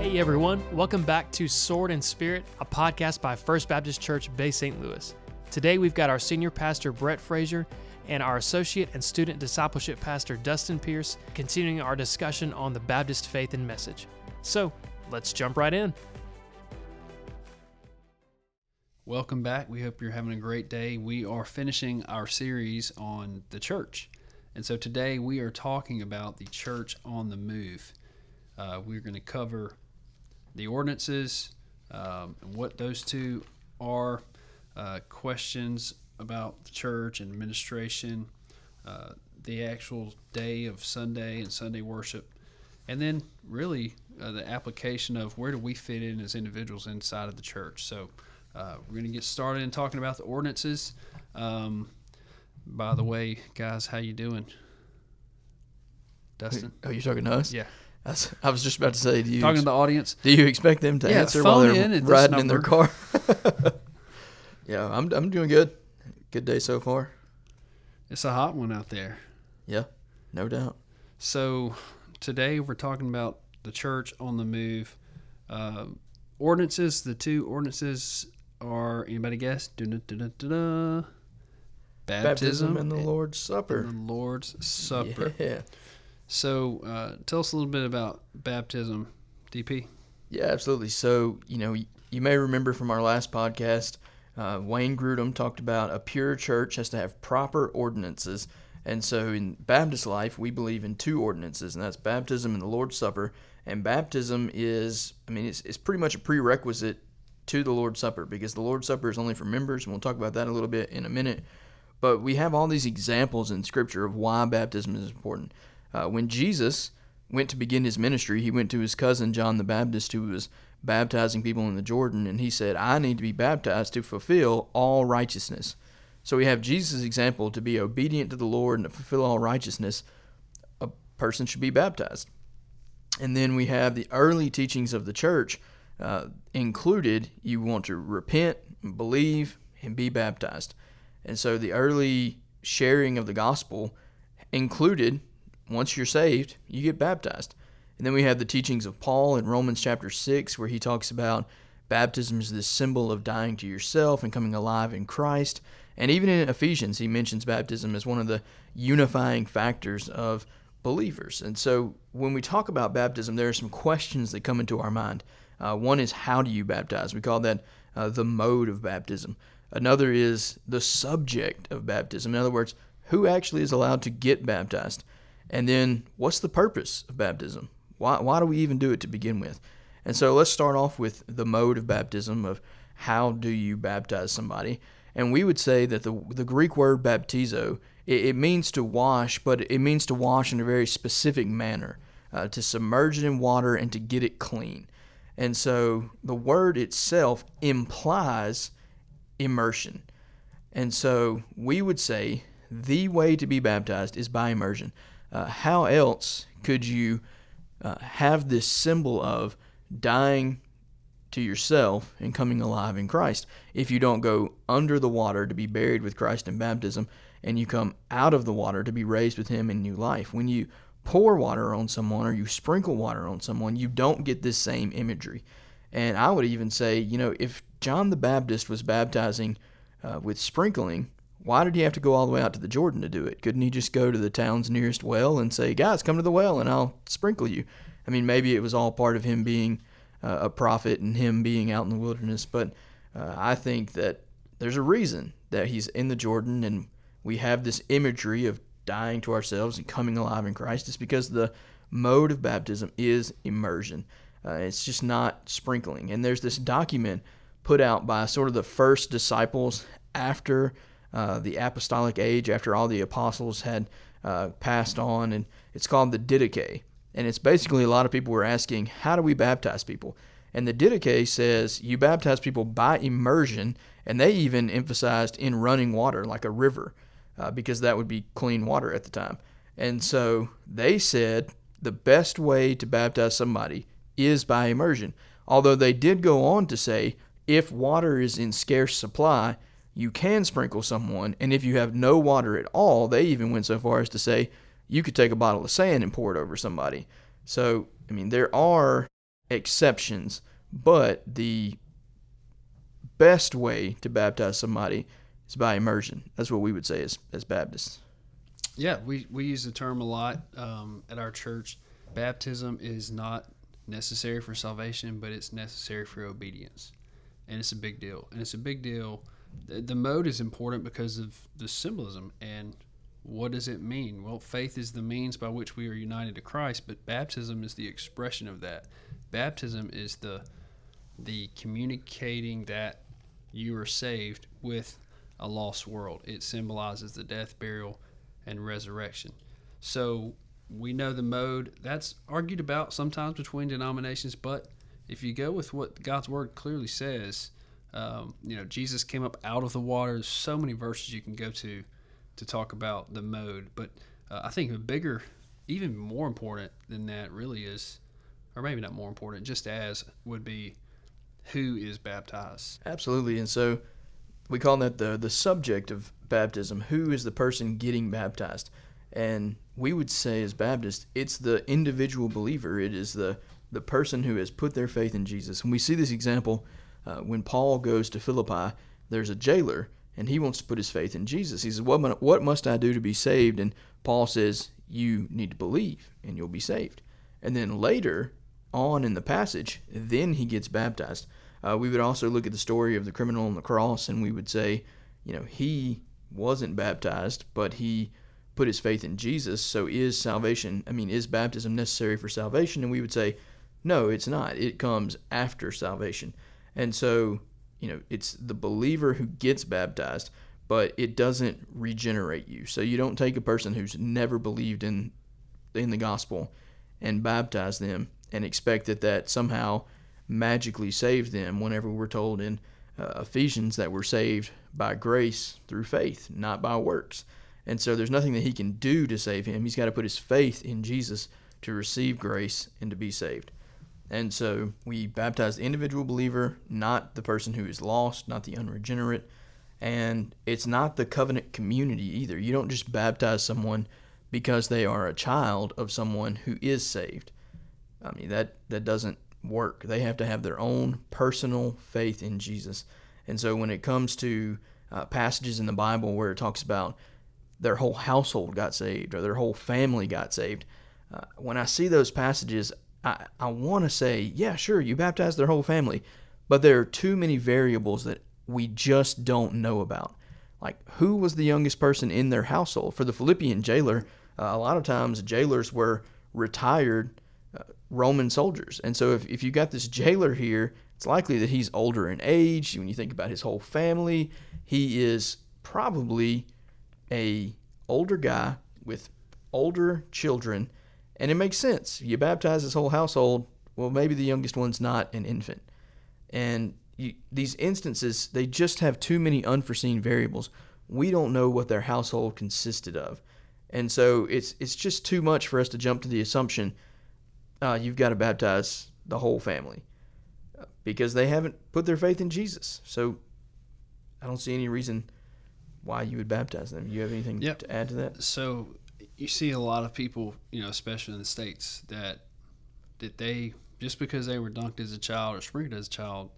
Hey everyone, welcome back to Sword and Spirit, a podcast by First Baptist Church Bay St. Louis. Today we've got our senior pastor Brett Frazier and our associate and student discipleship pastor Dustin Pierce continuing our discussion on the Baptist faith and message. So, let's jump right in. Welcome back. We hope you're having a great day. We are finishing our series on the church. And so today we are talking about the church on the move. Uh, we're going to cover the ordinances, um, and what those two are, uh, questions about the church and administration, uh, the actual day of Sunday and Sunday worship, and then really uh, the application of where do we fit in as individuals inside of the church. So uh, we're going to get started in talking about the ordinances. Um, by the way, guys, how you doing? Dustin? Oh, you're talking to us? Yeah. That's, I was just about to say, do you Talking ex- to the audience. do you expect them to Yeah, answer while they're in riding in their car? yeah, I'm I'm doing good. Good day so far. It's a hot one out there. Yeah, no doubt. So today we're talking about the church on the move. Uh, ordinances. The two ordinances are anybody guess? Baptism, Baptism and the Lord's Supper. and the Lord's Supper. Yeah, So uh, tell us a little bit about baptism, DP. yeah, absolutely. So you know, you may remember from our last podcast, uh, Wayne Grudem talked about a pure church has to have proper ordinances. And so in Baptist life, we believe in two ordinances, and that's baptism and the Lord's Supper. And baptism is, I mean, it's, it's pretty much a prerequisite to the Lord's Supper because the Lord's Supper is only for members, and we'll talk about that a little bit in a minute. But we have all these examples in Scripture of why baptism is important. Uh, when Jesus went to begin his ministry, he went to his cousin John the Baptist, who was baptizing people in the Jordan, and he said, I need to be baptized to fulfill all righteousness. So we have Jesus' example to be obedient to the Lord and to fulfill all righteousness. A person should be baptized. And then we have the early teachings of the church uh, included you want to repent, believe, and be baptized. And so the early sharing of the gospel included once you're saved, you get baptized. And then we have the teachings of Paul in Romans chapter 6, where he talks about baptism is this symbol of dying to yourself and coming alive in Christ. And even in Ephesians, he mentions baptism as one of the unifying factors of believers. And so when we talk about baptism, there are some questions that come into our mind. Uh, one is, how do you baptize? We call that uh, the mode of baptism. Another is the subject of baptism. In other words, who actually is allowed to get baptized? And then, what's the purpose of baptism? Why, why do we even do it to begin with? And so, let's start off with the mode of baptism of how do you baptize somebody? And we would say that the, the Greek word baptizo, it, it means to wash, but it means to wash in a very specific manner, uh, to submerge it in water and to get it clean. And so, the word itself implies immersion. And so we would say the way to be baptized is by immersion. Uh, how else could you uh, have this symbol of dying to yourself and coming alive in Christ if you don't go under the water to be buried with Christ in baptism and you come out of the water to be raised with Him in new life? When you pour water on someone or you sprinkle water on someone, you don't get this same imagery. And I would even say, you know, if John the Baptist was baptizing uh, with sprinkling, why did he have to go all the way out to the Jordan to do it? Couldn't he just go to the town's nearest well and say, guys, come to the well and I'll sprinkle you? I mean, maybe it was all part of him being uh, a prophet and him being out in the wilderness, but uh, I think that there's a reason that he's in the Jordan and we have this imagery of dying to ourselves and coming alive in Christ. It's because the mode of baptism is immersion. Uh, it's just not sprinkling. And there's this document put out by sort of the first disciples after uh, the apostolic age, after all the apostles had uh, passed on, and it's called the Didache. And it's basically a lot of people were asking, how do we baptize people? And the Didache says you baptize people by immersion, and they even emphasized in running water, like a river, uh, because that would be clean water at the time. And so they said the best way to baptize somebody is by immersion. Although they did go on to say if water is in scarce supply, you can sprinkle someone, and if you have no water at all, they even went so far as to say you could take a bottle of sand and pour it over somebody. So, I mean, there are exceptions, but the best way to baptize somebody is by immersion. That's what we would say as, as Baptists. Yeah, we, we use the term a lot um, at our church. Baptism is not necessary for salvation, but it's necessary for obedience. And it's a big deal. And it's a big deal. The, the mode is important because of the symbolism. And what does it mean? Well, faith is the means by which we are united to Christ, but baptism is the expression of that. Baptism is the the communicating that you are saved with a lost world. It symbolizes the death, burial, and resurrection. So we know the mode that's argued about sometimes between denominations, but if you go with what God's word clearly says, um, you know, Jesus came up out of the water. There's so many verses you can go to to talk about the mode, but uh, I think a bigger, even more important than that, really is, or maybe not more important, just as would be who is baptized. Absolutely. And so we call that the the subject of baptism. Who is the person getting baptized? And we would say as Baptists, it's the individual believer. It is the the person who has put their faith in Jesus. And we see this example uh, when Paul goes to Philippi. There's a jailer, and he wants to put his faith in Jesus. He says, "What what must I do to be saved?" And Paul says, "You need to believe, and you'll be saved." And then later on in the passage, then he gets baptized. Uh, we would also look at the story of the criminal on the cross, and we would say, you know, he wasn't baptized, but he put his faith in Jesus. So is salvation, I mean, is baptism necessary for salvation? And we would say, no, it's not. It comes after salvation. And so, you know, it's the believer who gets baptized, but it doesn't regenerate you. So you don't take a person who's never believed in in the gospel and baptize them and expect that that somehow magically saved them whenever we're told in uh, Ephesians that we're saved by grace through faith, not by works. And so there's nothing that he can do to save him. He's got to put his faith in Jesus to receive grace and to be saved. And so we baptize the individual believer, not the person who is lost, not the unregenerate. And it's not the covenant community either. You don't just baptize someone because they are a child of someone who is saved. I mean that that doesn't work. They have to have their own personal faith in Jesus. And so when it comes to uh, passages in the Bible where it talks about their whole household got saved or their whole family got saved, uh, when I see those passages, I, I want to say, yeah, sure, you baptized their whole family, but there are too many variables that we just don't know about. Like, who was the youngest person in their household? For the Philippian jailer, uh, a lot of times jailers were retired Roman soldiers. And so if, if you got this jailer here, it's likely that he's older in age. When you think about his whole family, he is probably a older guy with older children. And it makes sense. You baptize this whole household, well, maybe the youngest one's not an infant. And you, these instances, they just have too many unforeseen variables. We don't know what their household consisted of. And so it's it's just too much for us to jump to the assumption uh, you've got to baptize the whole family because they haven't put their faith in Jesus. So I don't see any reason why you would baptize them. You have anything yep. to add to that? So you see a lot of people, you know, especially in the states, that that they just because they were dunked as a child or sprinkled as a child,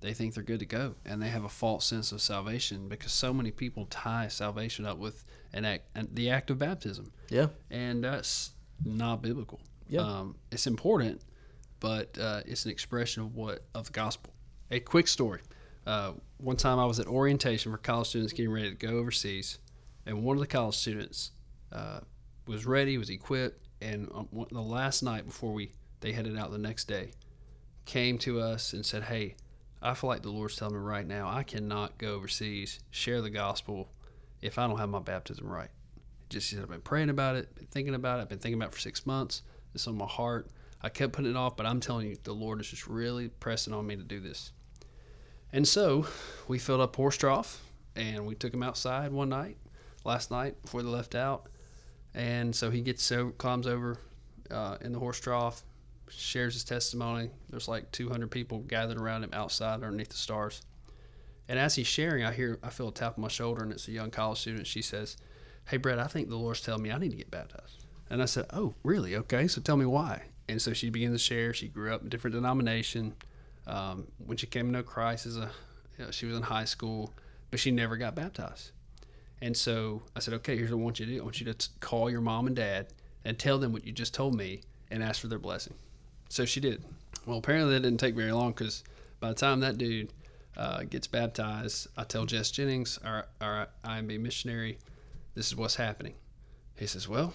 they think they're good to go, and they have a false sense of salvation because so many people tie salvation up with an act, the act of baptism. Yeah, and that's not biblical. Yeah. Um, it's important, but uh, it's an expression of what of the gospel. A quick story. Uh, one time I was at orientation for college students getting ready to go overseas, and one of the college students uh, was ready, was equipped, and um, the last night before we they headed out the next day, came to us and said, "Hey, I feel like the Lord's telling me right now I cannot go overseas share the gospel if I don't have my baptism right." Just said, "I've been praying about it, been thinking about it, I've been thinking about it for six months." It's on my heart. I kept putting it off, but I'm telling you, the Lord is just really pressing on me to do this. And so we filled up horse trough and we took him outside one night, last night before they left out. And so he gets so climbs over uh, in the horse trough, shares his testimony. There's like 200 people gathered around him outside underneath the stars. And as he's sharing, I hear I feel a tap on my shoulder, and it's a young college student. She says, "Hey, Brett, I think the Lord's telling me I need to get baptized." And I said, Oh, really? Okay. So tell me why. And so she begins to share. She grew up in a different denomination. Um, when she came to know Christ as a, you know, she was in high school, but she never got baptized. And so I said, okay, here's what I want you to do. I want you to call your mom and dad and tell them what you just told me and ask for their blessing. So she did. Well, apparently that didn't take very long because by the time that dude uh, gets baptized, I tell Jess Jennings, our, our IMB missionary, this is what's happening. He says, well,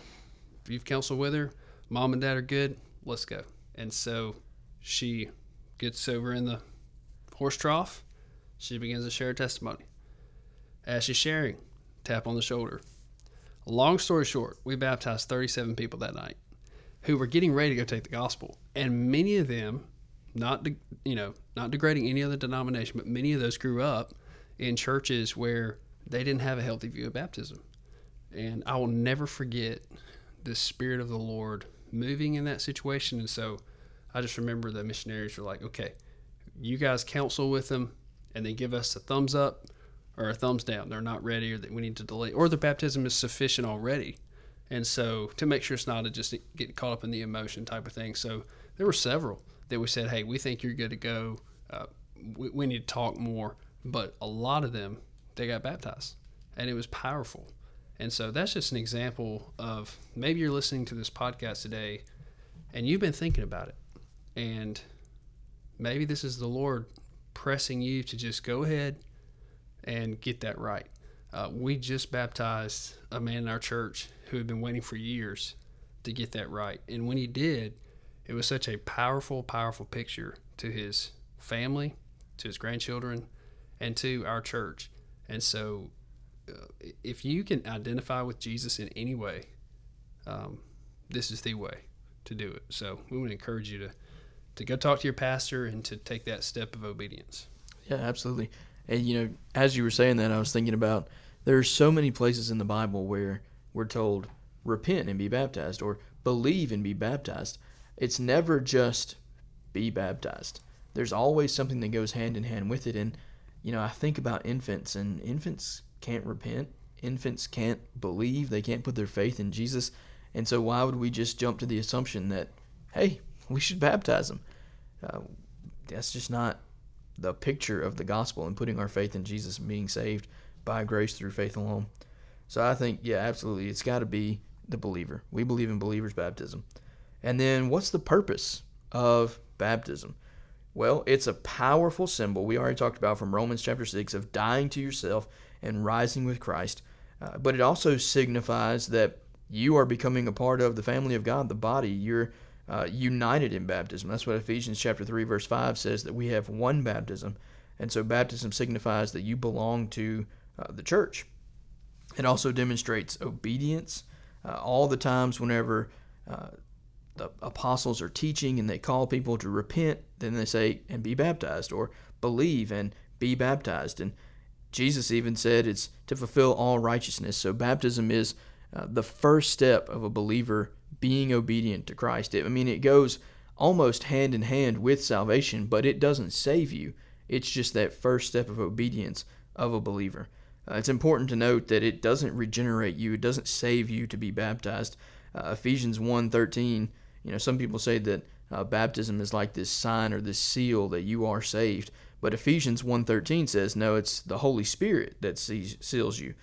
if you've counseled with her, mom and dad are good, let's go. And so she gets over in the horse trough. She begins to share her testimony. As she's sharing, tap on the shoulder. Long story short, we baptized 37 people that night who were getting ready to go take the gospel, and many of them, not de- you know, not degrading any other denomination, but many of those grew up in churches where they didn't have a healthy view of baptism, and I will never forget the spirit of the Lord moving in that situation, and so I just remember the missionaries were like, okay, you guys counsel with them, and they give us a thumbs up or a thumbs down. They're not ready, or that we need to delay, or the baptism is sufficient already. And so to make sure it's not a just get caught up in the emotion type of thing. So there were several that we said, hey, we think you're good to go. Uh, we, we need to talk more. But a lot of them, they got baptized, and it was powerful. And so that's just an example of maybe you're listening to this podcast today, and you've been thinking about it, and maybe this is the Lord pressing you to just go ahead and get that right. Uh, we just baptized a man in our church who had been waiting for years to get that right. And when he did, it was such a powerful, powerful picture to his family, to his grandchildren, and to our church. And so, uh, if you can identify with Jesus in any way, um, this is the way to do it. So, we want to encourage you to, to go talk to your pastor and to take that step of obedience. Yeah, absolutely. And you know, as you were saying that, I was thinking about there are so many places in the Bible where we're told repent and be baptized or believe and be baptized. It's never just be baptized. There's always something that goes hand in hand with it. And you know, I think about infants, and infants can't repent. Infants can't believe. They can't put their faith in Jesus. And so, why would we just jump to the assumption that, hey, we should baptize them? Uh, that's just not the picture of the gospel and putting our faith in Jesus and being saved by grace through faith alone. So I think, yeah, absolutely, it's got to be the believer. We believe in believers' baptism. And then what's the purpose of baptism? Well, it's a powerful symbol we already talked about from Romans chapter 6 of dying to yourself and rising with Christ. Uh, but it also signifies that you are becoming a part of the family of God, the body. You're uh, united in baptism. That's what Ephesians chapter 3 verse 5 says that we have one baptism. And so baptism signifies that you belong to uh, the church. It also demonstrates obedience. Uh, all the times whenever uh, the apostles are teaching and they call people to repent, then they say, and be baptized, or believe and be baptized. And Jesus even said it's to fulfill all righteousness. So baptism is uh, the first step of a believer being obedient to Christ. It, I mean, it goes almost hand in hand with salvation, but it doesn't save you. It's just that first step of obedience of a believer. Uh, it's important to note that it doesn't regenerate you. It doesn't save you to be baptized. Uh, Ephesians 1.13, you know, some people say that uh, baptism is like this sign or this seal that you are saved. But Ephesians 1.13 says, no, it's the Holy Spirit that sees, seals you.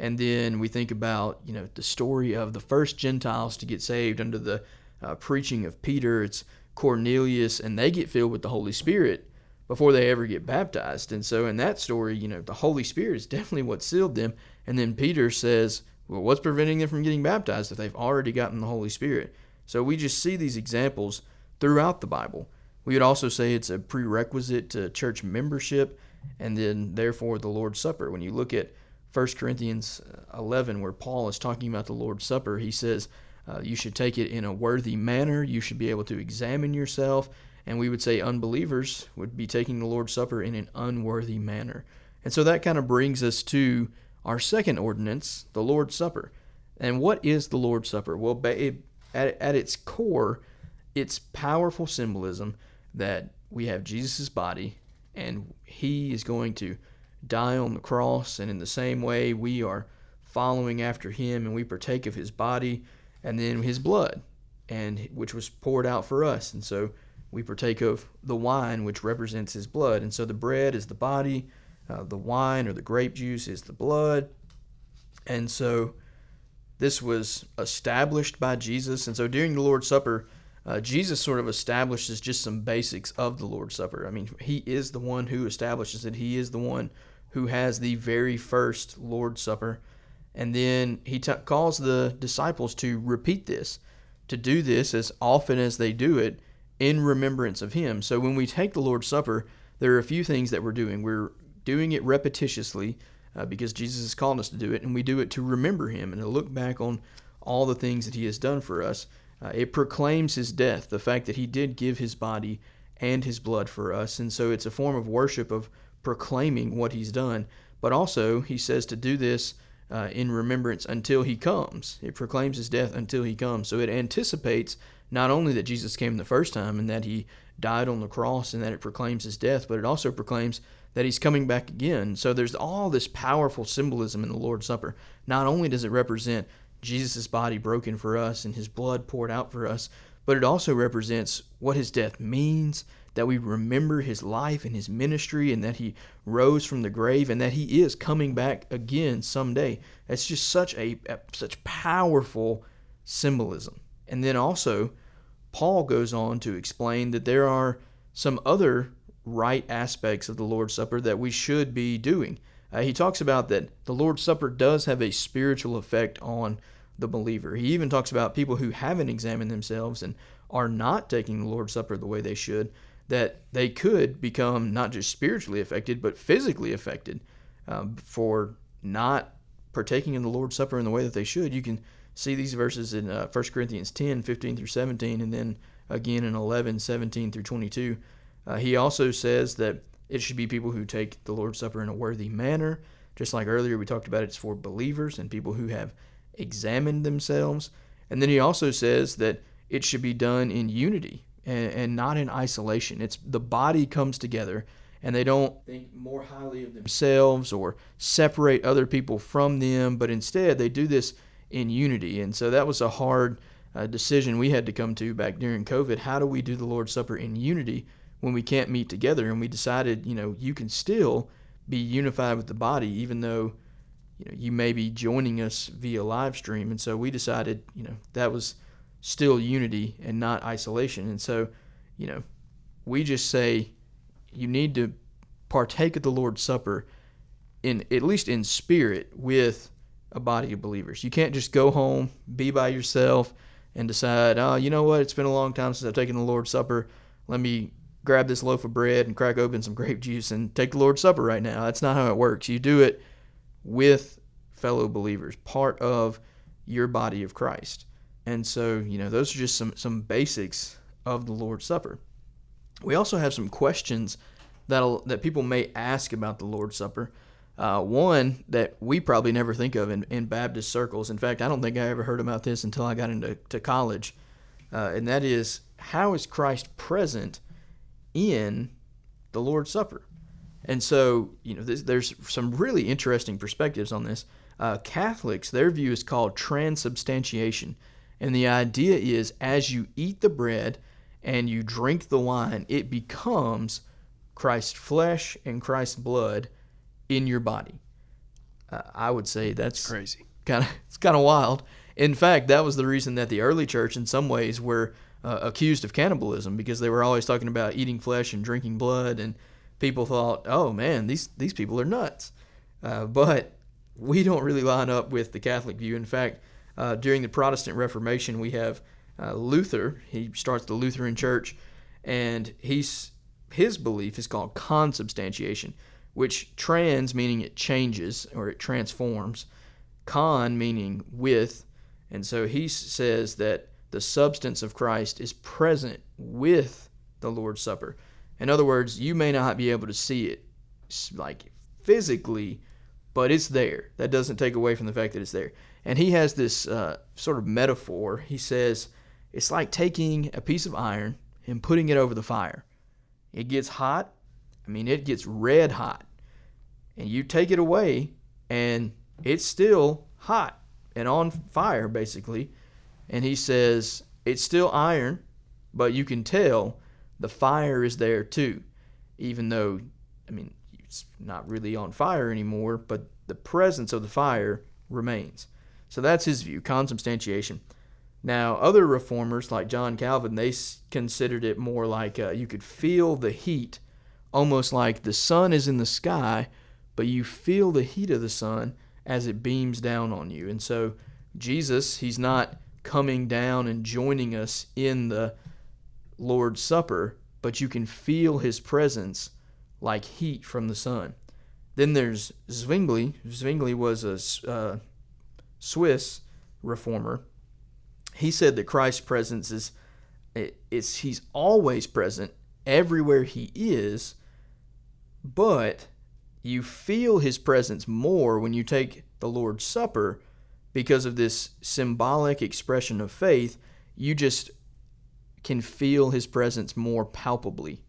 And then we think about, you know, the story of the first Gentiles to get saved under the uh, preaching of Peter. It's Cornelius, and they get filled with the Holy Spirit before they ever get baptized. And so in that story, you know, the Holy Spirit is definitely what sealed them. And then Peter says, well, what's preventing them from getting baptized if they've already gotten the Holy Spirit? So we just see these examples throughout the Bible. We would also say it's a prerequisite to church membership and then therefore the Lord's Supper. When you look at 1 Corinthians 11, where Paul is talking about the Lord's Supper, he says, uh, You should take it in a worthy manner. You should be able to examine yourself and we would say unbelievers would be taking the Lord's Supper in an unworthy manner. And so that kind of brings us to our second ordinance, the Lord's Supper. And what is the Lord's Supper? Well, at, at its core, it's powerful symbolism that we have Jesus' body and he is going to die on the cross. And in the same way, we are following after him and we partake of his body and then his blood. and which was poured out for us. And so we partake of the wine, which represents his blood. And so the bread is the body, uh, the wine or the grape juice is the blood. And so this was established by Jesus. And so during the Lord's Supper, uh, Jesus sort of establishes just some basics of the Lord's Supper. I mean, he is the one who establishes it, he is the one who has the very first Lord's Supper. And then he t- calls the disciples to repeat this, to do this as often as they do it in remembrance of him. So when we take the Lord's Supper, there are a few things that we're doing. We're doing it repetitiously uh, because Jesus has called us to do it, and we do it to remember him and to look back on all the things that he has done for us. Uh, it proclaims his death, the fact that he did give his body and his blood for us. And so it's a form of worship of proclaiming what he's done. But also, he says to do this uh, in remembrance until he comes. It proclaims his death until he comes. So it anticipates not only that Jesus came the first time and that he died on the cross and that it proclaims his death, but it also proclaims that he's coming back again. So there's all this powerful symbolism in the Lord's Supper. Not only does it represent Jesus' body broken for us and his blood poured out for us, but it also represents what his death means, that we remember his life and his ministry, and that he rose from the grave, and that he is coming back again someday. That's just such a, a such powerful symbolism. And then also, Paul goes on to explain that there are some other right aspects of the Lord's Supper that we should be doing. Uh, he talks about that the Lord's Supper does have a spiritual effect on the believer. He even talks about people who haven't examined themselves and are not taking the Lord's Supper the way they should, that they could become not just spiritually affected, but physically affected um, for not partaking in the Lord's Supper in the way that they should. You can see these verses in uh, 1 Corinthians 10, 15 through 17, and then again in 11, 17 through 22. Uh, he also says that it should be people who take the Lord's Supper in a worthy manner. Just like earlier, we talked about it's for believers and people who have examined themselves. And then he also says that it should be done in unity and, and not in isolation. It's the body comes together and they don't think more highly of themselves or separate other people from them, but instead they do this in unity. And so that was a hard uh, decision we had to come to back during COVID. How do we do the Lord's Supper in unity when we can't meet together? And we decided, you know, you can still be unified with the body, even though you know you may be joining us via live stream. And so we decided, you know, that was still unity and not isolation. And so, you know, we just say you need to partake of the Lord's Supper in at least in spirit with a body of believers. You can't just go home, be by yourself, and decide, oh, you know what? It's been a long time since I've taken the Lord's Supper. Let me grab this loaf of bread and crack open some grape juice and take the Lord's Supper right now. That's not how it works. You do it with fellow believers, part of your body of Christ. And so, you know, those are just some, some basics of the Lord's Supper. We also have some questions that that people may ask about the Lord's Supper. Uh, one that we probably never think of in, in Baptist circles. In fact, I don't think I ever heard about this until I got into to college, uh, and that is how is Christ present in the Lord's Supper? And so, you know, this, there's some really interesting perspectives on this. Uh, Catholics, their view is called transubstantiation. And the idea is as you eat the bread and you drink the wine, it becomes Christ's flesh and Christ's blood in your body. Uh, I would say that's crazy. Kind of, it's kind of wild. In fact, that was the reason that the early church, in some ways, were uh, accused of cannibalism because they were always talking about eating flesh and drinking blood, and people thought, "Oh man, these these people are nuts." Uh, but we don't really line up with the Catholic view. In fact, uh, during the Protestant Reformation, we have uh, Luther. He starts the Lutheran Church, and he's his belief is called consubstantiation, which trans meaning it changes or it transforms, con meaning with, and so he says that the substance of Christ is present with the Lord's Supper. In other words, you may not be able to see it like physically, but it's there. That doesn't take away from the fact that it's there. And he has this uh, sort of metaphor. He says it's like taking a piece of iron and putting it over the fire. It gets hot. I mean, it gets red hot. And you take it away, and it's still hot and on fire, basically. And he says, it's still iron, but you can tell the fire is there too, even though, I mean, it's not really on fire anymore, but the presence of the fire remains. So that's his view, consubstantiation. Now, other reformers like John Calvin, they considered it more like uh, you could feel the heat, almost like the sun is in the sky, but you feel the heat of the sun as it beams down on you. And so, Jesus, he's not coming down and joining us in the Lord's Supper, but you can feel his presence like heat from the sun. Then there's Zwingli. Zwingli was a uh, Swiss reformer. He said that Christ's presence is it's he's always present everywhere he is, but you feel his presence more when you take the Lord's Supper because of this symbolic expression of faith. You just can feel his presence more palpably.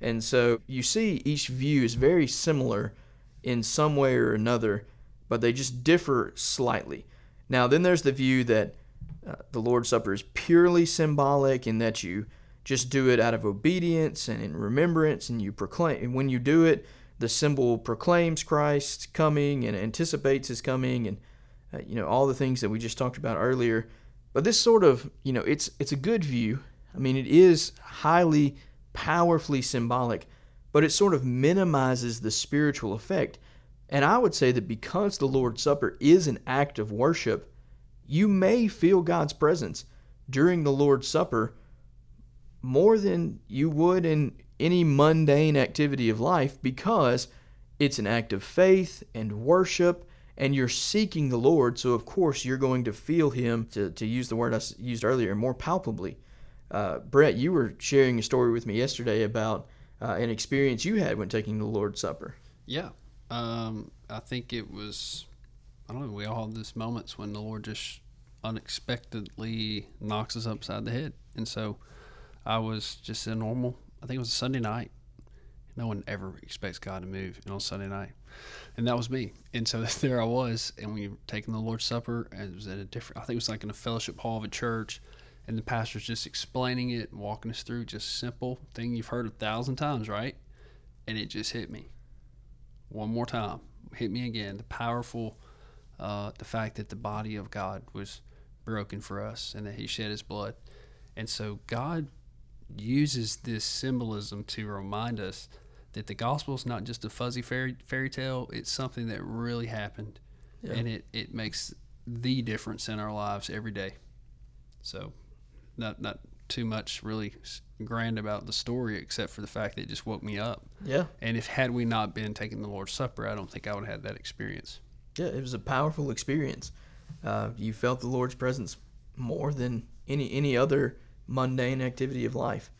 And so you see each view is very similar in some way or another, but they just differ slightly. Now, then there's the view that uh, the Lord's Supper is purely symbolic and that you just do it out of obedience and in remembrance, and you proclaim. And when you do it, the symbol proclaims Christ's coming and anticipates his coming, and uh, you know all the things that we just talked about earlier. But this sort of, you know, it's it's a good view. I mean, it is highly powerfully symbolic, but it sort of minimizes the spiritual effect. And I would say that because the Lord's Supper is an act of worship, you may feel God's presence during the Lord's Supper more than you would in any mundane activity of life because it's an act of faith and worship and you're seeking the Lord. So, of course, you're going to feel Him, to, to use the word I used earlier, more palpably. Uh, Brett, you were sharing a story with me yesterday about uh, an experience you had when taking the Lord's Supper. Yeah. Um, I think it was, I don't know, we all have these moments when the Lord just unexpectedly knocks us upside the head. And so I was just a normal, I think it was a Sunday night. No one ever expects God to move on Sunday night. And that was me. And so there I was, and we were taking the Lord's Supper, and it was at a different, I think it was like in a fellowship hall of a church and the pastor's just explaining it and walking us through just simple thing you've heard a thousand times, right? And it just hit me one more time, hit me again. The powerful, uh, the fact that the body of God was broken for us and that He shed His blood, and so God uses this symbolism to remind us that the gospel is not just a fuzzy fairy fairy tale; it's something that really happened, yeah. and it it makes the difference in our lives every day. So not not too much really grand about the story except for the fact that it just woke me up. Yeah. And if had we not been taking the Lord's Supper, I don't think I would have had that experience. Yeah, it was a powerful experience. Uh, you felt the Lord's presence more than any any other mundane activity of life.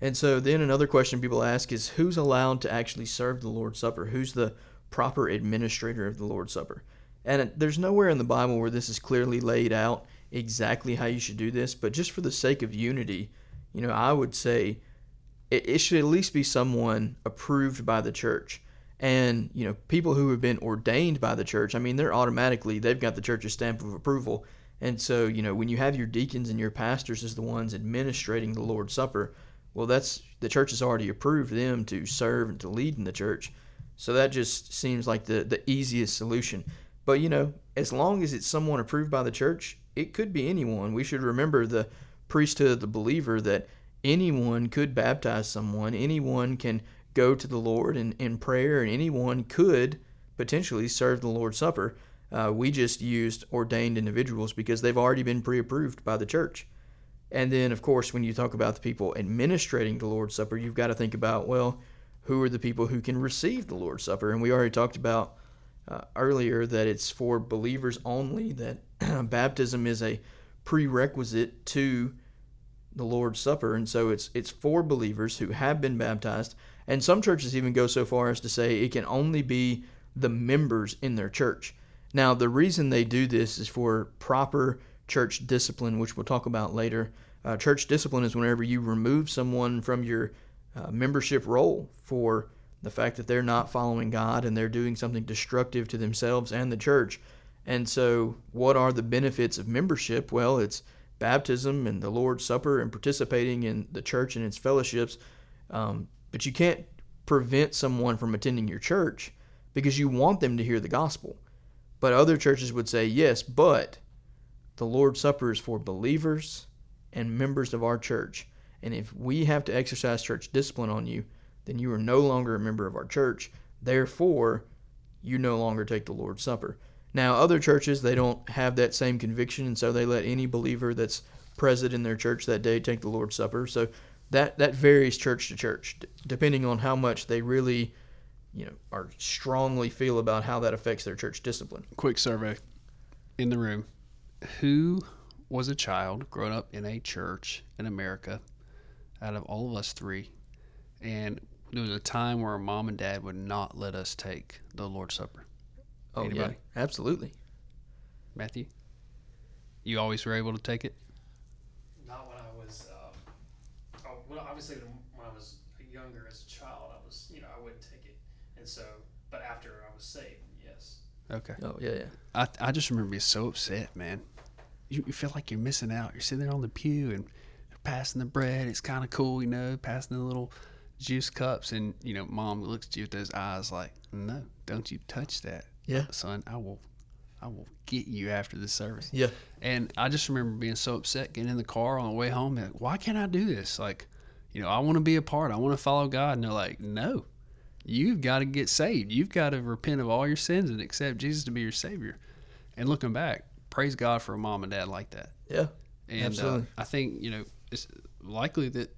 And so then another question people ask is who's allowed to actually serve the Lord's Supper? Who's the proper administrator of the Lord's Supper? And there's nowhere in the Bible where this is clearly laid out exactly how you should do this, but just for the sake of unity, you know, I would say it, it should at least be someone approved by the church. And, you know, people who have been ordained by the church, I mean, they're automatically, they've got the church's stamp of approval. And so, you know, when you have your deacons and your pastors as the ones administrating the Lord's Supper, well, that's the church has already approved them to serve and to lead in the church. So that just seems like the, the easiest solution. But, you know, as long as it's someone approved by the church, it could be anyone. We should remember the priesthood of the believer that anyone could baptize someone, anyone can go to the Lord in, in prayer, and anyone could potentially serve the Lord's Supper. Uh, we just used ordained individuals because they've already been pre approved by the church. And then, of course, when you talk about the people administrating the Lord's Supper, you've got to think about, well, who are the people who can receive the Lord's Supper? And we already talked about uh, earlier that it's for believers only, that baptism is a prerequisite to the Lord's Supper, and so it's it's for believers who have been baptized. And some churches even go so far as to say it can only be the members in their church. Now, the reason they do this is for proper church discipline, which we'll talk about later. Uh, church discipline is whenever you remove someone from your uh, membership roll for the fact that they're not following God and they're doing something destructive to themselves and the church. And so, what are the benefits of membership? Well, it's baptism and the Lord's Supper and participating in the church and its fellowships. Um, but you can't prevent someone from attending your church because you want them to hear the gospel. But other churches would say, yes, but the Lord's Supper is for believers and members of our church. And if we have to exercise church discipline on you, then you are no longer a member of our church. Therefore, you no longer take the Lord's Supper. Now, other churches, they don't have that same conviction, and so they let any believer that's present in their church that day take the Lord's Supper. So that, that varies church to church, d- depending on how much they really, you know, are strongly feel about how that affects their church discipline. Quick survey in the room. Who was a child growing up in a church in America out of all of us three? And there was a time where our mom and dad would not let us take the Lord's Supper. Oh, Anybody? yeah, absolutely. Matthew? You always were able to take it? Not when I was, um, oh, well, obviously when I was younger as a child, I was, you know, I wouldn't take it, and so, but after I was saved, yes. Okay. Oh, yeah, yeah. I, I just remember being so upset, man. You, you feel like you're missing out. You're sitting there on the pew and passing the bread. It's kind of cool, you know, passing the little juice cups. And, you know, mom looks at you with those eyes like, no, don't you touch that. Yeah. Son, I will, I will get you after the service. Yeah. And I just remember being so upset getting in the car on the way home. Like, why can't I do this? Like, you know, I want to be a part. I want to follow God. And they're like, no, you've got to get saved. You've got to repent of all your sins and accept Jesus to be your Savior. And looking back, praise God for a mom and dad like that. Yeah. And uh, I think, you know, it's likely that,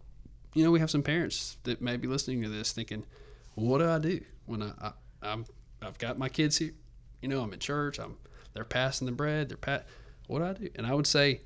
you know, we have some parents that may be listening to this thinking, what do I do when I, I I'm, I've got my kids here, you know, I'm at church, I'm, they're passing the bread, they're pat, what do I do? And I would say,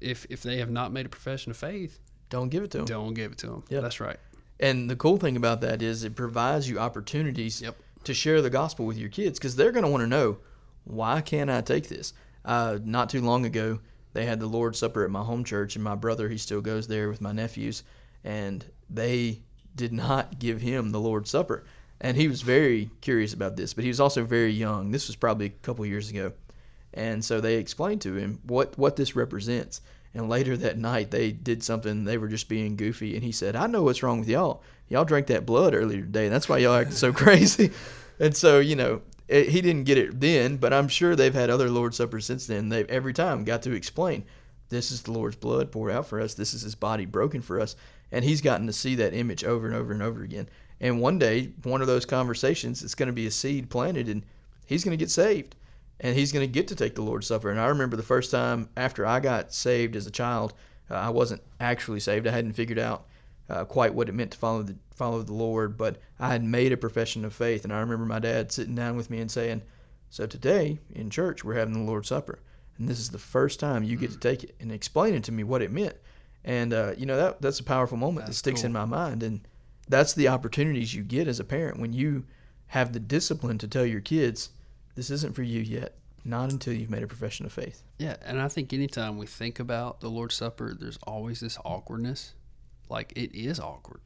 if, if they have not made a profession of faith, Don't give it to them. don't give it to them. Yeah. That's right. And the cool thing about that is it provides you opportunities Yep. to share the gospel with your kids because they're going to want to know why can't I take this? Uh, not too long ago, they had the Lord's Supper at my home church, and my brother he still goes there with my nephews, and they did not give him the Lord's Supper, and he was very curious about this, but he was also very young. This was probably a couple years ago, and so they explained to him what what this represents. And later that night, they did something. They were just being goofy, and he said, "I know what's wrong with y'all. Y'all drank that blood earlier today. That's why y'all acting so crazy." And so, you know, it, he didn't get it then, but I'm sure they've had other Lord's Suppers since then. They've every time got to explain, "This is the Lord's blood poured out for us. This is His body broken for us." And he's gotten to see that image over and over and over again. And one day, one of those conversations, it's going to be a seed planted, and he's going to get saved and he's going to get to take the Lord's Supper. And I remember the first time after I got saved as a child, uh, I wasn't actually saved. I hadn't figured out uh, quite what it meant to follow the follow the Lord, but I had made a profession of faith. And I remember my dad sitting down with me and saying, "So today in church we're having the Lord's Supper, and this is the first time you get to take it," and explaining to me what it meant. And uh, you know that that's a powerful moment that That's sticks in my mind, and that's the opportunities you get as a parent when you have the discipline to tell your kids this isn't for you yet. Not until you've made a profession of faith. Yeah, and I think anytime we think about the Lord's Supper, there's always this awkwardness. Like it is awkward.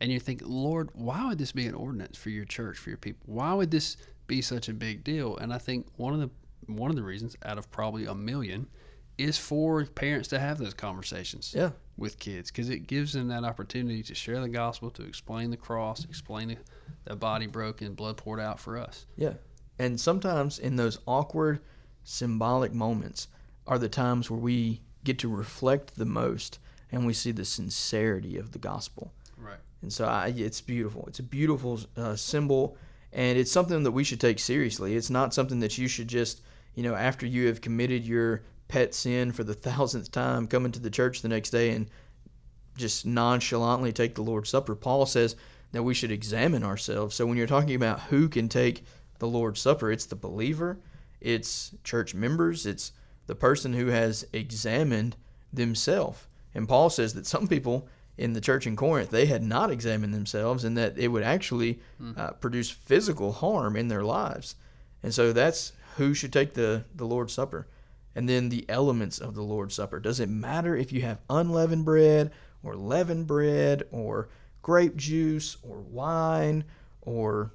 And you think, Lord, why would this be an ordinance for your church, for your people? Why would this be such a big deal? And I think one of the one of the reasons out of probably a million is for parents to have those conversations Yeah. with kids because it gives them that opportunity to share the gospel, to explain the cross, explain the, the body broken, blood poured out for us. Yeah. And sometimes in those awkward, symbolic moments are the times where we get to reflect the most and we see the sincerity of the gospel. Right. And so I, it's beautiful. It's a beautiful uh, symbol, and it's something that we should take seriously. It's not something that you should just, you know, after you have committed your pet sin for the thousandth time, come into the church the next day and just nonchalantly take the Lord's Supper. Paul says that we should examine ourselves. So when you're talking about who can take the Lord's Supper, it's the believer, it's church members, it's the person who has examined themselves. And Paul says that some people in the church in Corinth, they had not examined themselves and that it would actually uh, produce physical harm in their lives. And so that's who should take the, the Lord's Supper. And then the elements of the Lord's Supper. Does it matter if you have unleavened bread or leavened bread or grape juice or wine or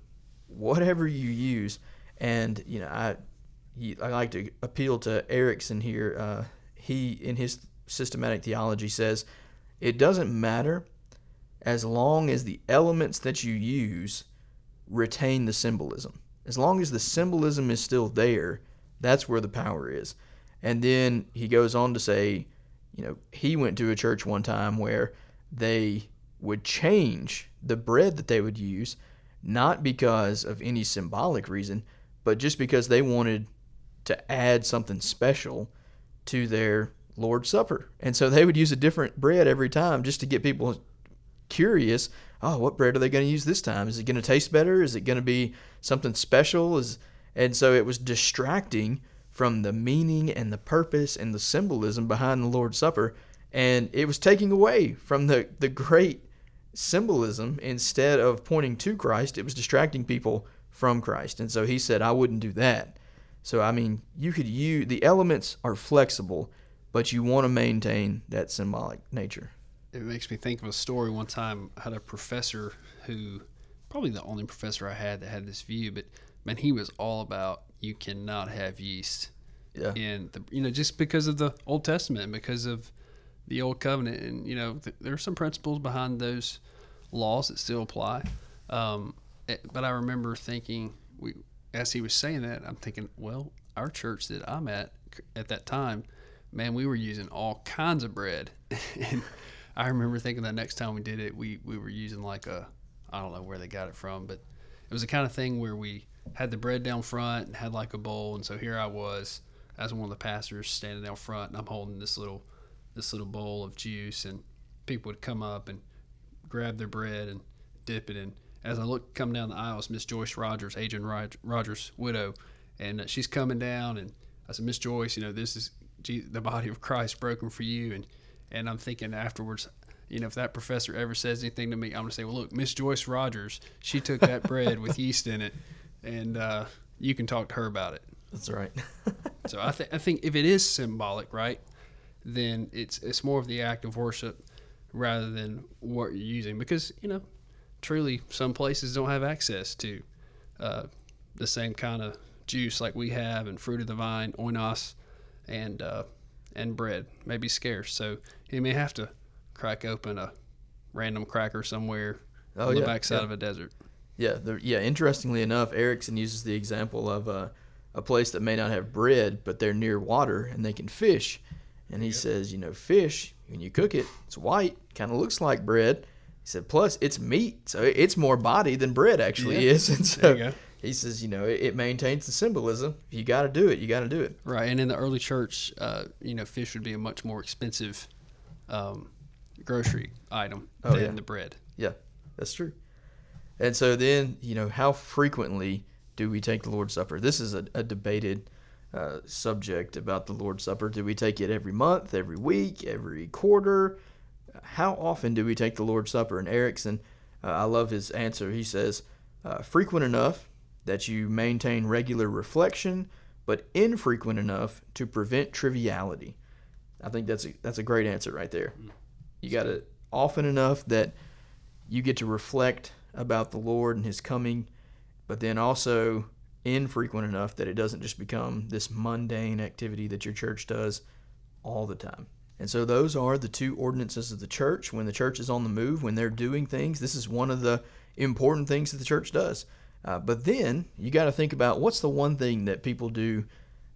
whatever you use? And, you know, I, I like to appeal to Erickson here. Uh, he, in his systematic theology says it doesn't matter as long as the elements that you use retain the symbolism. As long as the symbolism is still there, that's where the power is. And then he goes on to say, you know, he went to a church one time where they would change the bread that they would use, not because of any symbolic reason, but just because they wanted to add something special to their Lord's Supper. And so they would use a different bread every time just to get people curious. Oh, what bread are they going to use this time? Is it going to taste better? Is it going to be something special? Is and so it was distracting from the meaning and the purpose and the symbolism behind the Lord's Supper, and it was taking away from the the great symbolism instead of pointing to Christ. It was distracting people from Christ, and so he said, "I wouldn't do that." So I mean, you could use the elements are flexible, but you want to maintain that symbolic nature. It makes me think of a story. One time, I had a professor who, probably the only professor I had that had this view, but man, he was all about you cannot have yeast Yeah. in the you know just because of the Old Testament, because of the Old Covenant, and you know th- there are some principles behind those laws that still apply. Um, it- but I remember thinking we as he was saying that, I'm thinking, well, our church that I'm at at that time, man, we were using all kinds of bread, and I remember thinking that next time we did it, we we were using like a I don't know where they got it from, but it was the kind of thing where we had the bread down front and had like a bowl, and so here I was as one of the pastors standing down front, and I'm holding this little this little bowl of juice, and people would come up and grab their bread and dip it in. As I look come down the aisle, it's Miss Joyce Rogers, Adrian Rogers' widow, and uh, she's coming down, and I said, Miss Joyce, you know, this is the body of Christ broken for you, and and I'm thinking afterwards, you know, if that professor ever says anything to me, I'm gonna say, well, look, Miss Joyce Rogers, she took that bread with yeast in it, and uh, you can talk to her about it. That's right. So I think I think if it is symbolic, right, then it's it's more of the act of worship rather than what you're using because you know truly some places don't have access to uh, the same kind of juice like we have and fruit of the vine, oinos, and uh, and bread may be scarce. So you may have to crack open a random cracker somewhere Oh, on the backside yeah. of a desert. Yeah, the, yeah. Interestingly enough, Erickson uses the example of a, a place that may not have bread, but they're near water and they can fish. And he says, you know, fish when you cook it, it's white, kind of looks like bread. He said, plus it's meat, so it's more body than bread actually Yeah. is. And so he says, you know, it, it maintains the symbolism. You got to do it. You got to do it. Right, and in the early church, uh, you know, fish would be a much more expensive um, grocery item Oh, than yeah. the bread. Yeah, that's true. And so then, you know, how frequently do we take the Lord's Supper? This is a, a debated uh, subject about the Lord's Supper. Do we take it every month, every week, every quarter? How often do we take the Lord's Supper? And Erickson, uh, I love his answer. He says, uh, frequent enough that you maintain regular reflection, but infrequent enough to prevent triviality. I think that's a, that's a great answer right there. You got it often enough that you get to reflect about the Lord and His coming, but then also infrequent enough that it doesn't just become this mundane activity that your church does all the time. And so those are the two ordinances of the church. When the church is on the move, when they're doing things, this is one of the important things that the church does. Uh, but then you got to think about what's the one thing that people do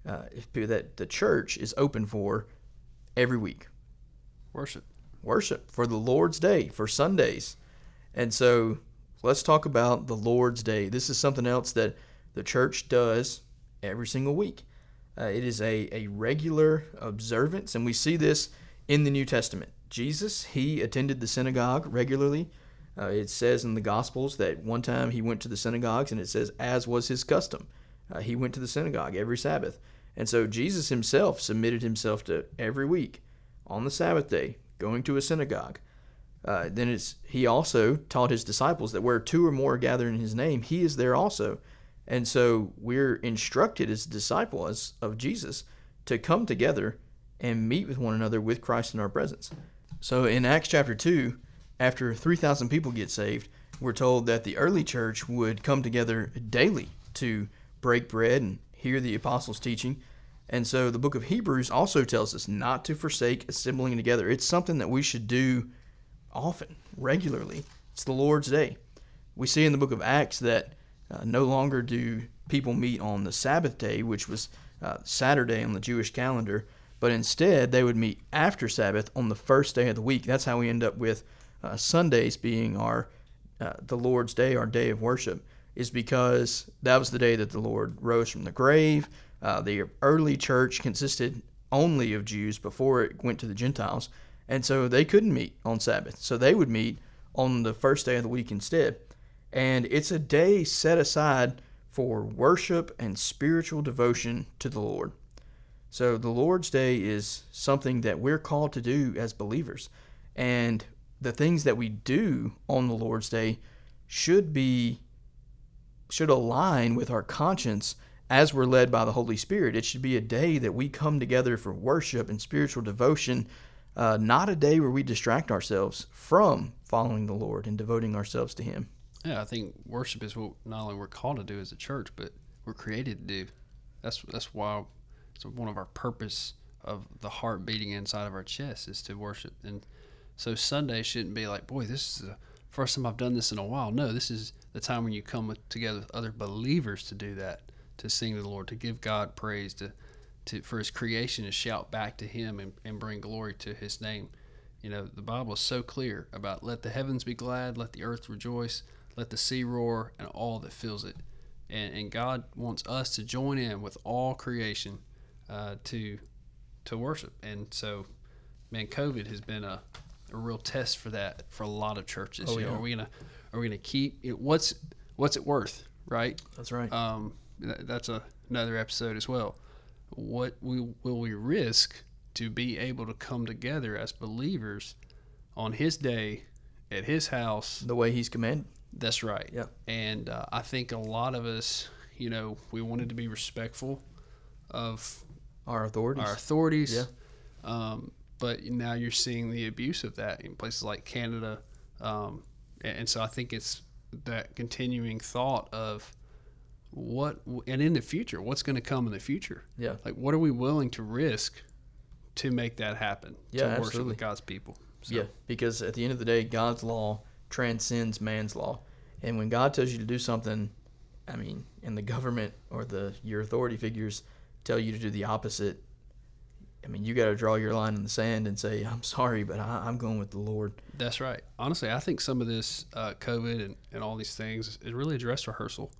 uh, if, that the church is open for every week Worship. worship for the Lord's Day, for Sundays. And so let's talk about the Lord's Day. This is something else that the church does every single week. Uh, it is a, a regular observance, and we see this in the New Testament. Jesus, he attended the synagogue regularly. Uh, it says in the Gospels that one time he went to the synagogues, and it says, as was his custom. Uh, he went to the synagogue every Sabbath. And so Jesus himself submitted himself to every week on the Sabbath day going to a synagogue. Uh, then it's he also taught his disciples that where two or more are gathered in his name, he is there also. And so we're instructed as disciples of Jesus to come together and meet with one another with Christ in our presence. So in Acts chapter 2, after 3,000 people get saved, we're told that the early church would come together daily to break bread and hear the apostles' teaching. And so the book of Hebrews also tells us not to forsake assembling together. It's something that we should do often, regularly. It's the Lord's day. We see in the book of Acts that uh, no longer do people meet on the Sabbath day, which was uh, Saturday on the Jewish calendar, but instead they would meet after Sabbath on the first day of the week. That's how we end up with uh, Sundays being our uh, the Lord's day, our day of worship, is because that was the day that the Lord rose from the grave. Uh, the early church consisted only of Jews before it went to the Gentiles, and so they couldn't meet on Sabbath. So they would meet on the first day of the week instead. And it's a day set aside for worship and spiritual devotion to the Lord. So the Lord's Day is something that we're called to do as believers. And the things that we do on the Lord's Day should be should align with our conscience as we're led by the Holy Spirit. It should be a day that we come together for worship and spiritual devotion, uh, not a day where we distract ourselves from following the Lord and devoting ourselves to Him. Yeah, I think worship is what not only we're called to do as a church, but we're created to do. That's that's why it's one of our purpose of the heart beating inside of our chest is to worship. And so Sunday shouldn't be like, boy, this is the first time I've done this in a while. No, this is the time when you come with, together with other believers to do that, to sing to the Lord, to give God praise, to, to for His creation to shout back to Him and, and bring glory to His name. You know, the Bible is so clear about let the heavens be glad, let the earth rejoice, let the sea roar, and all that fills it. And, and God wants us to join in with all creation uh, to to worship. And so, man, COVID has been a, a real test for that for a lot of churches. Oh, You know. Are we gonna are we gonna keep what's what's it worth, right? That's right. Um, th- that's a, another episode as well. What we will we risk to be able to come together as believers on His day at His house? the way He's commanded. That's right. Yeah. And uh, I think a lot of us, you know, we wanted to be respectful of Our authorities. our authorities. Yeah. Um, but now you're seeing the abuse of that in places like Canada. Um, and, and so I think it's that continuing thought of what, and in the future, what's going to come in the future? Yeah. Like, what are we willing to risk to make that happen? Yeah, to worship absolutely. with God's people. So, Yeah, because at the end of the day, God's law transcends man's law, and when God tells you to do something, I mean, and the government or the your authority figures tell you to do the opposite, I mean, you got to draw your line in the sand and say, "I'm sorry, but I, I'm going with the Lord." That's right. Honestly, I think some of this uh, COVID and, and all these things is really a dress rehearsal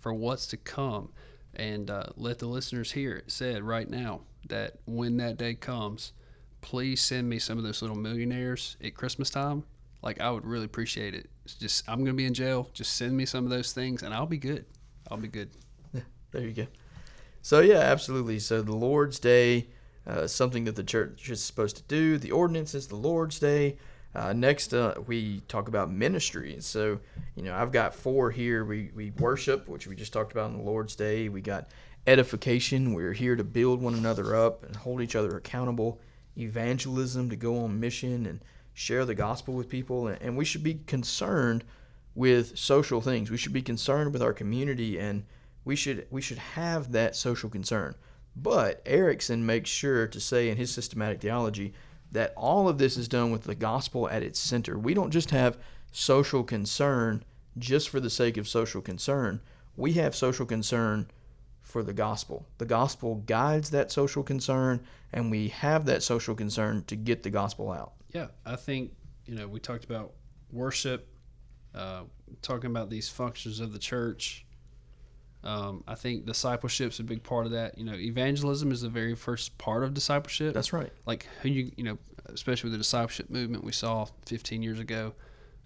for what's to come. And uh, let the listeners hear it said right now that when that day comes, please send me some of those little millionaires at Christmas time. Like, I would really appreciate it. It's just, I'm going to be in jail. Just send me some of those things and I'll be good. I'll be good. Yeah, There you go. So yeah, absolutely. So the Lord's Day, uh, something that the church is supposed to do. The ordinance is the Lord's Day. Uh, next, uh, we talk about ministry. So, you know, I've got four here. We we worship, which we just talked about on the Lord's Day. We got edification. We're here to build one another up and hold each other accountable. Evangelism to go on mission and share the gospel with people. And, and we should be concerned with social things. We should be concerned with our community and we should we should have that social concern. But Erickson makes sure to say in his systematic theology that all of this is done with the gospel at its center. We don't just have social concern just for the sake of social concern. We have social concern for the gospel. The gospel guides that social concern and we have that social concern to get the gospel out. Yeah, I think you know we talked about worship, uh, talking about these functions of the church. Um, I think discipleship's a big part of that. You know, evangelism is the very first part of discipleship. That's right. like who you you know, especially with the discipleship movement we saw 15 years ago,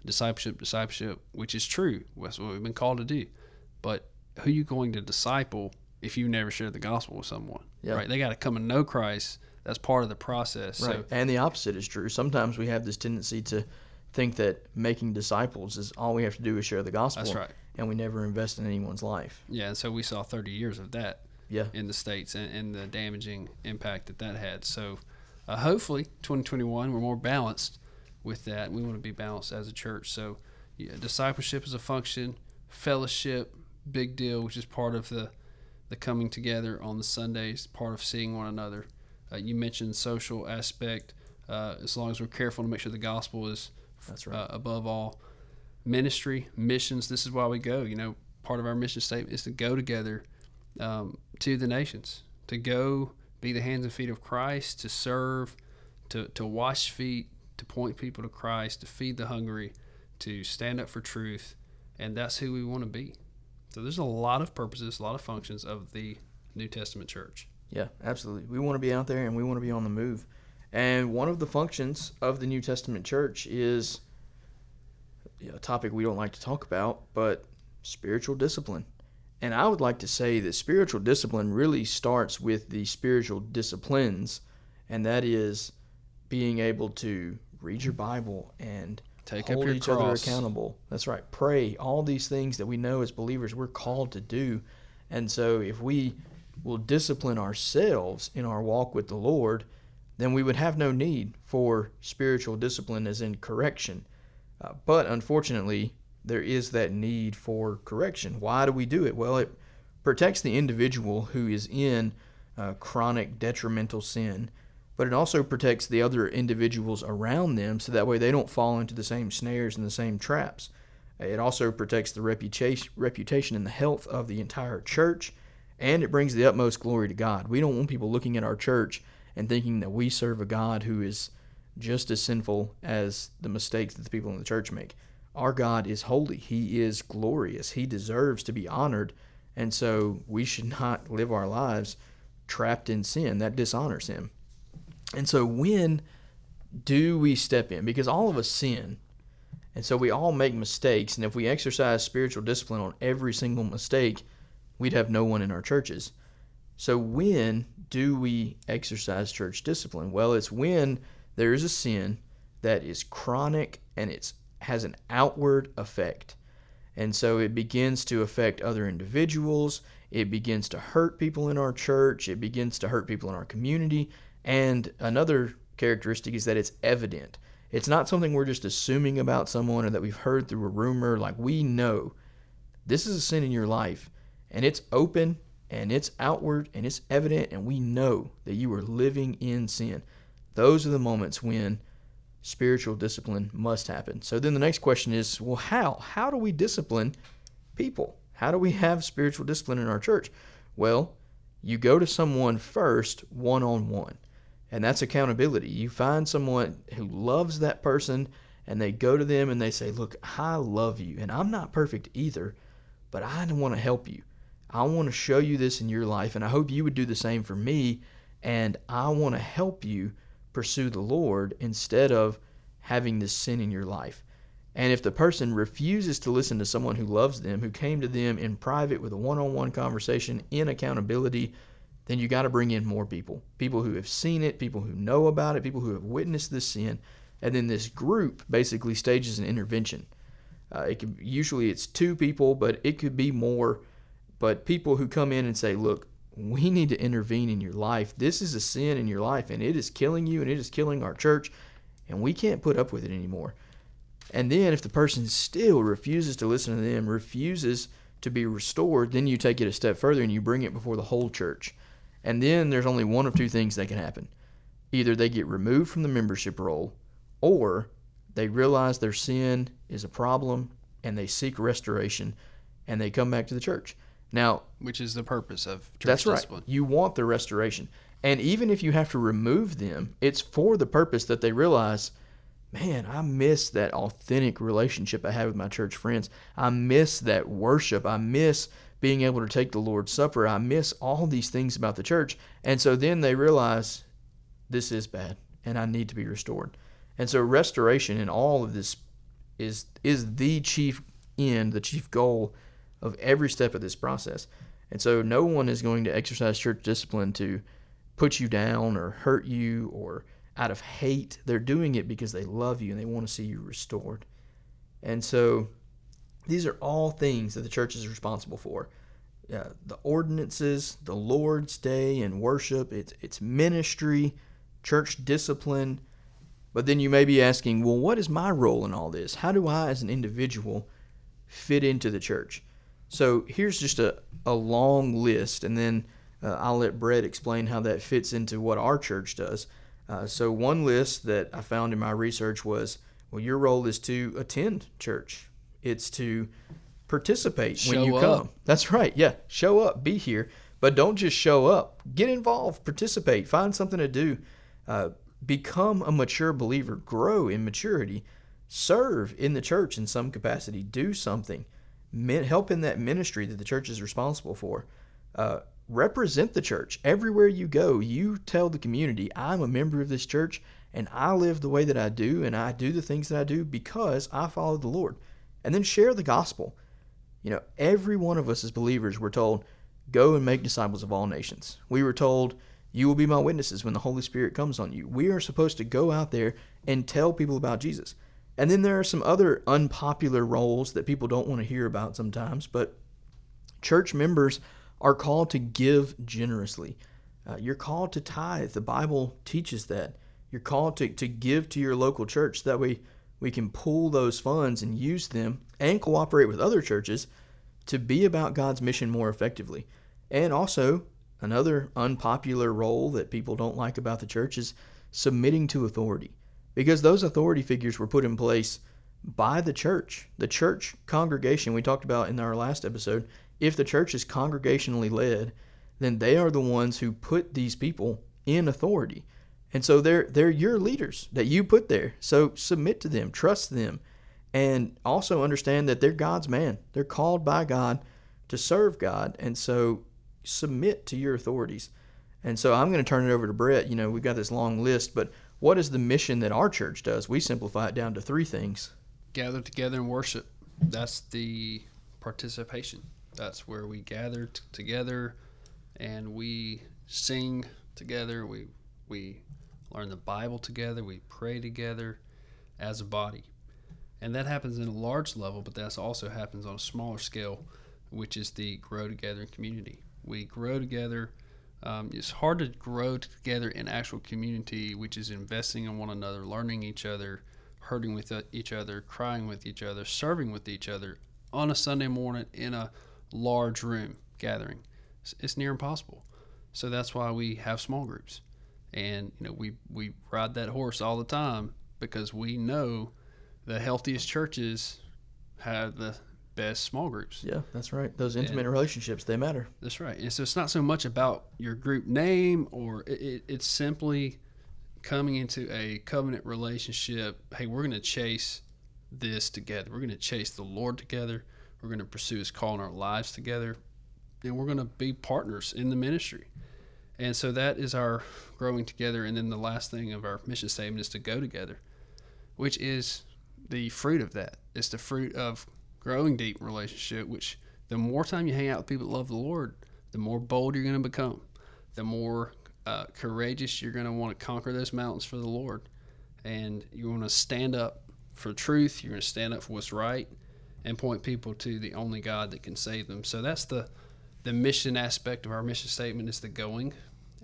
discipleship, discipleship, which is true. That's what we've been called to do. But who you going to disciple if you never share the gospel with someone? Yeah. Right? They got to come and know Christ. That's part of the process. Right. So and the opposite is true. Sometimes we have this tendency to think that making disciples is all we have to do is share the gospel. That's right. And we never invest in anyone's life. Yeah, and so we saw 30 years of that Yeah. in the states and, and the damaging impact that that had. So uh, hopefully 2021 we're more balanced with that. We want to be balanced as a church. So yeah, discipleship is a function, fellowship, big deal, which is part of the the coming together on the Sundays, part of seeing one another. Uh, you mentioned social aspect. Uh, as long as we're careful to make sure the gospel is That's right. uh, above all. Ministry, missions. This is why we go. You know, part of our mission statement is to go together um, to the nations, to go be the hands and feet of Christ, to serve, to to wash feet, to point people to Christ, to feed the hungry, to stand up for truth, and that's who we want to be. So there's a lot of purposes, a lot of functions of the New Testament church. Yeah, absolutely. We want to be out there and we want to be on the move. And one of the functions of the New Testament church is a topic we don't like to talk about, but spiritual discipline. And I would like to say that spiritual discipline really starts with the spiritual disciplines, and that is being able to read your Bible and Take hold up your each cross. other accountable. That's right. Pray. All these things that we know as believers we're called to do. And so if we will discipline ourselves in our walk with the Lord, then we would have no need for spiritual discipline as in correction. Uh, but unfortunately, there is that need for correction. Why do we do it? Well, it protects the individual who is in uh, chronic detrimental sin, but it also protects the other individuals around them so that way they don't fall into the same snares and the same traps. It also protects the reputation, reputation and the health of the entire church, and it brings the utmost glory to God. We don't want people looking at our church and thinking that we serve a God who is just as sinful as the mistakes that the people in the church make. Our God is holy. He is glorious. He deserves to be honored. And so we should not live our lives trapped in sin. That dishonors Him. And so when do we step in? Because all of us sin. And so we all make mistakes. And if we exercise spiritual discipline on every single mistake, we'd have no one in our churches. So when do we exercise church discipline? Well, it's when there is a sin that is chronic and it has an outward effect. And so it begins to affect other individuals. It begins to hurt people in our church. It begins to hurt people in our community. And another characteristic is that it's evident. It's not something we're just assuming about someone or that we've heard through a rumor. Like we know this is a sin in your life and it's open and it's outward and it's evident and we know that you are living in sin. Those are the moments when spiritual discipline must happen. So then the next question is, well, how? How do we discipline people? How do we have spiritual discipline in our church? Well, you go to someone first one on one. And that's accountability. You find someone who loves that person and they go to them and they say, Look, I love you. And I'm not perfect either, but I want to help you. I want to show you this in your life. And I hope you would do the same for me. And I want to help you pursue the Lord instead of having this sin in your life. And if the person refuses to listen to someone who loves them, who came to them in private with a one on one conversation in accountability, then you got to bring in more people. People who have seen it, people who know about it, people who have witnessed this sin. And then this group basically stages an intervention. Uh, it could usually it's two people, but it could be more. But people who come in and say, "Look, we need to intervene in your life. This is a sin in your life, and it is killing you, and it is killing our church, and we can't put up with it anymore." And then if the person still refuses to listen to them, refuses to be restored, then you take it a step further and you bring it before the whole church. And then there's only one of two things that can happen. Either they get removed from the membership roll, or they realize their sin is a problem and they seek restoration and they come back to the church. Now, which is the purpose of church that's right. You want the restoration. And even if you have to remove them, it's for the purpose that they realize, man, I miss that authentic relationship I have with my church friends. I miss that worship. I miss being able to take the Lord's Supper. I miss all these things about the church. And so then they realize this is bad and I need to be restored. And so restoration in all of this is is the chief end, the chief goal of every step of this process. And so no one is going to exercise church discipline to put you down or hurt you or out of hate. They're doing it because they love you and they want to see you restored. And so these are all things that the church is responsible for. Uh, the ordinances, the Lord's Day and worship, it's, it's ministry, church discipline. But then you may be asking, well, what is my role in all this? How do I, as an individual, fit into the church? So here's just a, a long list, and then uh, I'll let Brett explain how that fits into what our church does. Uh, so one list that I found in my research was, well, your role is to attend church. It's to participate Show when you up. come. That's right. Yeah, show up, be here, but don't just show up. Get involved, participate, find something to do. Uh, become a mature believer, grow in maturity, serve in the church in some capacity, do something, min- help in that ministry that the church is responsible for. Uh, represent the church everywhere you go. You tell the community, I'm a member of this church and I live the way that I do and I do the things that I do because I follow the Lord. And then share the gospel. You know, every one of us as believers were told, go and make disciples of all nations. We were told, you will be my witnesses when the Holy Spirit comes on you. We are supposed to go out there and tell people about Jesus. And then there are some other unpopular roles that people don't want to hear about sometimes, but church members are called to give generously. Uh, you're called to tithe. The Bible teaches that. You're called to, to give to your local church. That way we can pool those funds and use them and cooperate with other churches to be about God's mission more effectively. And also, another unpopular role that people don't like about the church is submitting to authority. Because those authority figures were put in place by the church. The church congregation, we talked about in our last episode, if the church is congregationally led, then they are the ones who put these people in authority. And so they're they're your leaders that you put there. So submit to them, trust them, and also understand that they're God's man. They're called by God to serve God. And so submit to your authorities. And so I'm going to turn it over to Brett. You know, we've got this long list, but what is the mission that our church does? We simplify it down to three things. gather together and worship. That's the participation. That's where we gather t- together and we sing together. We we learn the Bible together. We pray together as a body, and that happens in a large level. But that also happens on a smaller scale, which is the grow together in community. We grow together. Um, it's hard to grow together in actual community, which is investing in one another, learning each other, hurting with uh, each other, crying with each other, serving with each other on a Sunday morning in a large room gathering. It's, it's near impossible. So that's why we have small groups. And you know, we we ride that horse all the time because we know the healthiest churches have the best small groups. Yeah, that's right. Those intimate relationships, they matter. That's right. And so it's not so much about your group name or it, it, it's simply coming into a covenant relationship. Hey, we're going to chase this together. We're going to chase the Lord together. We're going to pursue His call in our lives together. And we're going to be partners in the ministry. And so that is our growing together. And then the last thing of our mission statement is to go together, which is the fruit of that. It's the fruit of growing deep relationship, which the more time you hang out with people that love the Lord, the more bold you're going to become, the more uh, courageous you're going to want to conquer those mountains for the Lord. And you want to stand up for truth. You're going to stand up for what's right and point people to the only God that can save them. So that's the the mission aspect of our mission statement is the going,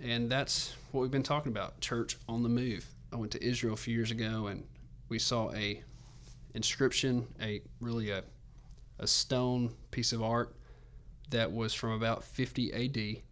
and that's what we've been talking about. Church on the move. I went to Israel a few years ago, and we saw a inscription, a really a a stone piece of art that was from about 50 AD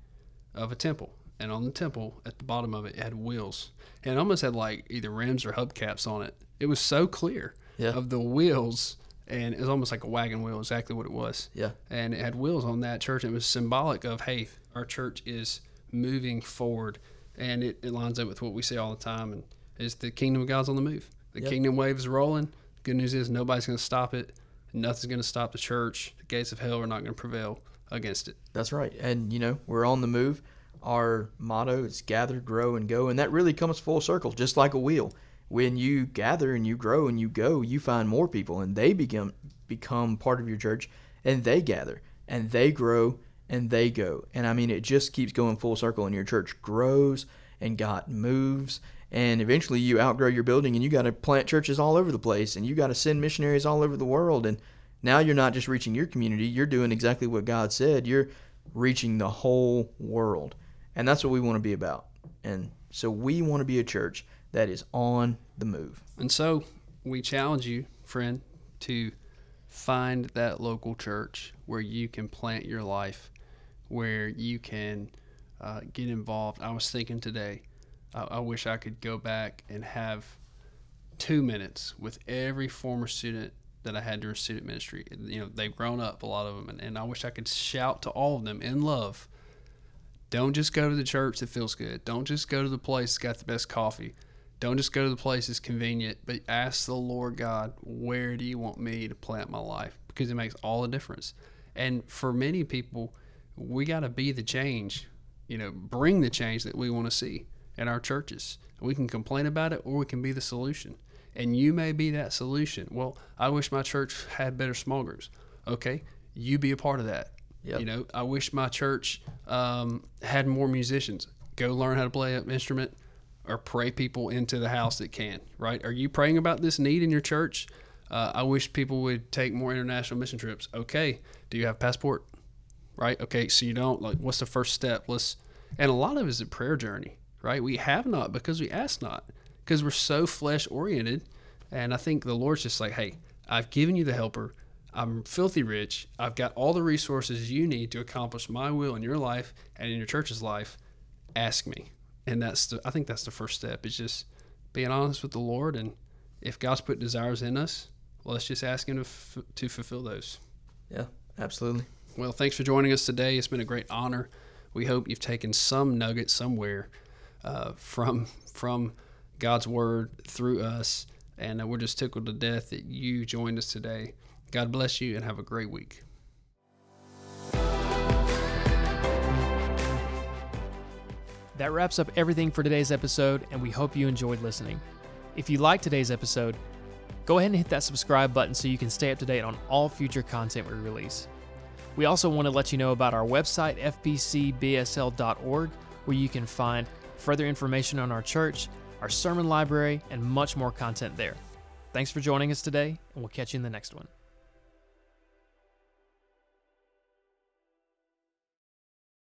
of a temple. And on the temple, at the bottom of it, it had wheels. And it almost had like either rims or hubcaps on it. It was so clear Yeah. of the wheels. And it was almost like a wagon wheel, exactly what it was. Yeah. And it had wheels on that church. And it was symbolic of, hey, our church is moving forward. And it, it lines up with what we say all the time. And is the kingdom of God's on the move. The Yep. kingdom wave is rolling. Good news is nobody's going to stop it. Nothing's going to stop the church. The gates of hell are not going to prevail against it. That's right. And, you know, we're on the move. Our motto is gather, grow, and go. And that really comes full circle, just like a wheel. When you gather and you grow and you go, you find more people and they become become part of your church and they gather and they grow and they go. And I mean it just keeps going full circle and your church grows and God moves and eventually you outgrow your building and you got to plant churches all over the place and you got to send missionaries all over the world and now you're not just reaching your community, you're doing exactly what God said. You're reaching the whole world. And that's what we want to be about. And so we want to be a church that is on the move. And so we challenge you, friend, to find that local church where you can plant your life, where you can uh, get involved. I was thinking today, I, I wish I could go back and have two minutes with every former student that I had during student ministry. You know, they've grown up, a lot of them, and, and I wish I could shout to all of them in love. Don't just go to the church that feels good. Don't just go to the place that's got the best coffee. Don't just go to the place that's convenient, but ask the Lord God, where do you want me to plant my life? Because it makes all the difference. And for many people, we got to be the change, you know, bring the change that we want to see in our churches. We can complain about it or we can be the solution and you may be that solution. Well, I wish my church had better small groups. Okay, you be a part of that. Yep. You know, I wish my church um, had more musicians. Go learn how to play an instrument or pray people into the house that can, right? Are you praying about this need in your church? Uh, I wish people would take more international mission trips. Okay, do you have passport? Right? Okay, so you don't like what's the first step? Let's and a lot of it is a prayer journey, right? We have not because we ask not because we're so flesh oriented. And I think the Lord's just like, hey, I've given you the helper. I'm filthy rich. I've got all the resources you need to accomplish my will in your life and in your church's life. Ask me. And that's the, I think that's the first step is just being honest with the Lord. And if God's put desires in us, let's just ask Him to, f- to fulfill those. Yeah, absolutely. Well, thanks for joining us today. It's been a great honor. We hope you've taken some nugget somewhere uh, from from God's word through us. And uh, we're just tickled to death that you joined us today. God bless you and have a great week. That wraps up everything for today's episode, and we hope you enjoyed listening. If you liked today's episode, go ahead and hit that subscribe button so you can stay up to date on all future content we release. We also want to let you know about our website, fbcbsl.org, where you can find further information on our church, our sermon library, and much more content there. Thanks for joining us today, and we'll catch you in the next one.